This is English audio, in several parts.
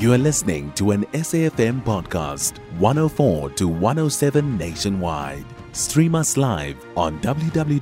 You are listening to an SAFM podcast, 104 to 107 nationwide. Stream us live on www.safm.co.za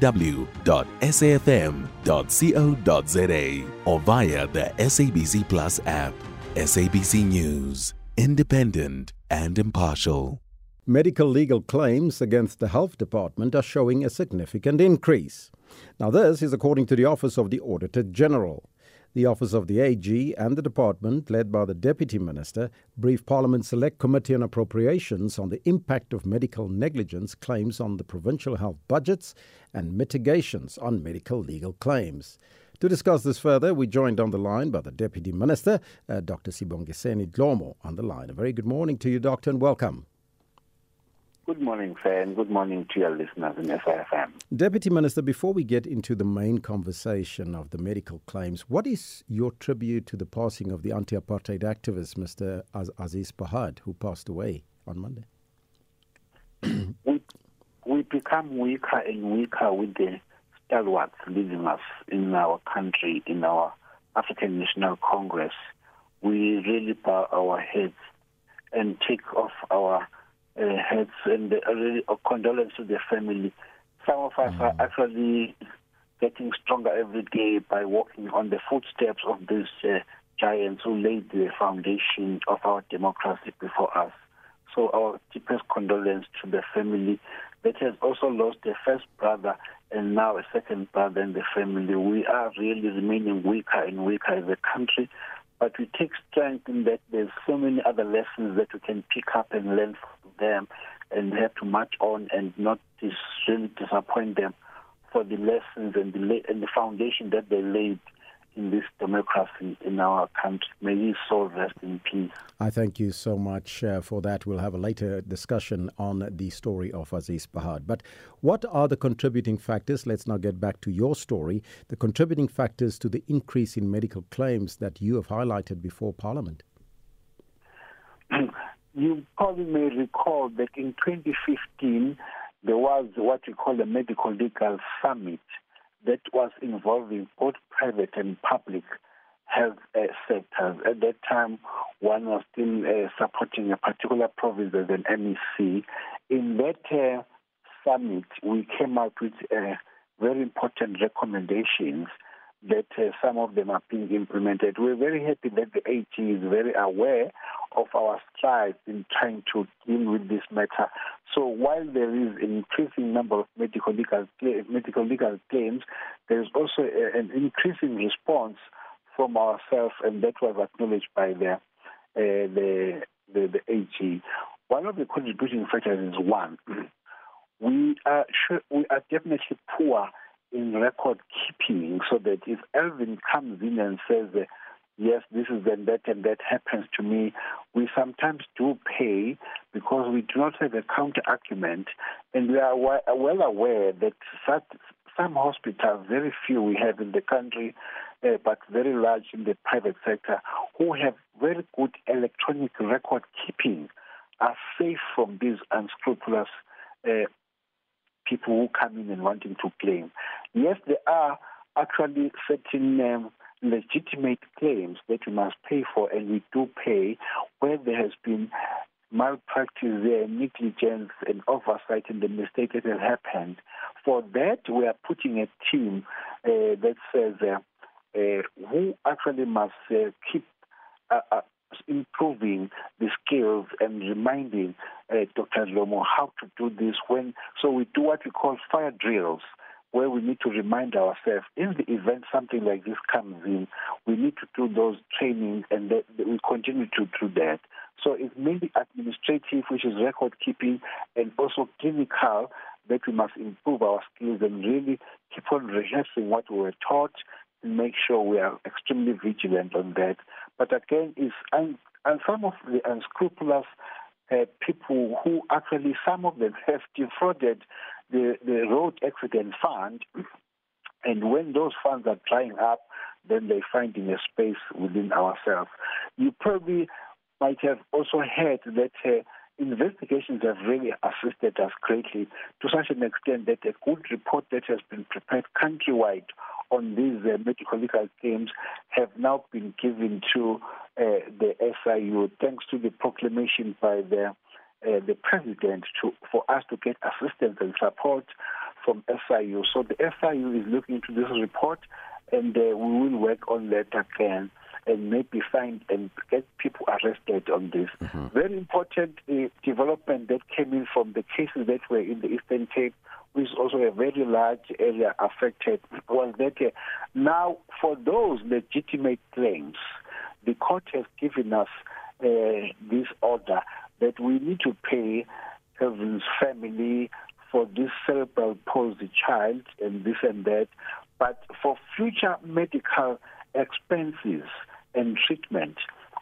or via the SABC Plus app. SABC News, independent and impartial. Medical legal claims against the Health Department are showing a significant increase. Now, this is according to the Office of the Auditor General. The Office of the AG and the department, led by the Deputy Minister, briefed Parliament's Select Committee on Appropriations on the impact of medical negligence claims on the provincial health budgets and mitigations on medical legal claims. To discuss this further, we joined on the line by the Deputy Minister, uh, Dr. Sibongiseni Dhlomo, on the line. A very good morning to you, Doctor, and welcome. Good morning, sir, and good morning to your listeners in SAFM. Deputy Minister, before we get into the main conversation of the medical claims, what is your tribute to the passing of the anti apartheid activist, Mr. Aziz Pahad, who passed away on Monday? we, we become weaker and weaker with the stalwarts leading us in our country, in our African National Congress. We really bow our heads and take off our uh, heads and uh, really a condolence to their family. Some of us mm. are actually getting stronger every day by walking on the footsteps of these uh, giants who laid the foundation of our democracy before us. So our deepest condolence to the family that has also lost their first brother and now a second brother in the family. We are really remaining weaker and weaker as a country, but we take strength in that there's so many other lessons that we can pick up and learn from them and have to march on and not dis- really disappoint them for the lessons and the, la- and the foundation that they laid in this democracy in our country. May his soul rest in peace. I thank you so much uh, for that. We'll have a later discussion on the story of Aziz Pahad. But what are the contributing factors? Let's now get back to your story. The contributing factors to the increase in medical claims that you have highlighted before Parliament. you probably may recall that in 2015 there was what we call a medical legal summit that was involving both private and public health uh, sectors. At that time, one was still uh, supporting a particular province as an MEC. In that uh, summit, we came up with uh, very important recommendations that uh, some of them are being implemented. We're very happy that the AG is very aware of our strides in trying to deal with this matter. So while there is an increasing number of medical legal, medical legal claims, there is also a, an increasing response from ourselves, and that was acknowledged by the uh, the, the the AG. One of the contributing factors is one. We are sure, we are definitely poor in record keeping so that if Elvin comes in and says, yes, this is and that and that happens to me, we sometimes do pay because we do not have a counter argument. And we are well aware that some hospitals, very few we have in the country, uh, but very large in the private sector, who have very good electronic record keeping, are safe from these unscrupulous uh, people who come in and wanting to claim. Yes, there are actually certain um, legitimate claims that we must pay for, and we do pay where there has been malpractice there, negligence and oversight and the mistake that has happened. For that, we are putting a team uh, that says uh, uh, who actually must uh, keep uh, uh, improving the skills and reminding uh, Dr. Dhlomo how to do this when. So we do what we call fire drills, where we need to remind ourselves in the event something like this comes in, we need to do those trainings and that, that we continue to do that. So it's mainly administrative, which is record keeping, and also clinical that we must improve our skills and really keep on rehearsing what we were taught and make sure we are extremely vigilant on that. But again, it's and, and some of the unscrupulous uh, people who actually some of them have defrauded the, the road accident fund, and when those funds are drying up, then they find in a space within ourselves. You probably might have also heard that. Uh, investigations have really assisted us greatly to such an extent that a good report that has been prepared countrywide on these uh, medical legal claims have now been given to uh, the SIU, thanks to the proclamation by the uh, the president to for us to get assistance and support from SIU. So the SIU is looking into this report, and uh, we will work on that again and maybe find and get people arrested on this. Mm-hmm. Very important uh, development that came in from the cases that were in the Eastern Cape, is also a very large area affected, was that uh, now for those legitimate claims, the court has given us uh, this order that we need to pay Kevin's family for this cerebral palsy child and this and that, but for future medical expenses and treatment,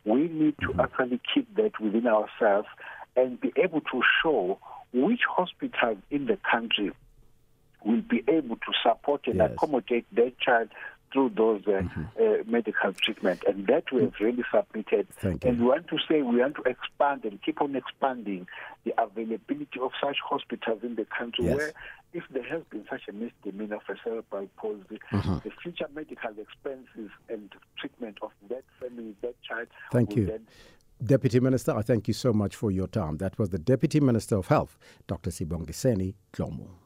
we need to mm-hmm. actually keep that within ourselves and be able to show which hospitals in the country will be able to support and yes. accommodate that child through those uh, mm-hmm. uh, medical treatment. And that we have really submitted. Thank and you. we want to say we want to expand and keep on expanding the availability of such hospitals in the country yes. where if there has been such a misdemeanor for cerebral palsy, mm-hmm. the future medical expenses and treatment of that family, that child. Thank you. Deputy Minister, I thank you so much for your time. That was the Deputy Minister of Health, Dr. Sibongiseni Dhlomo.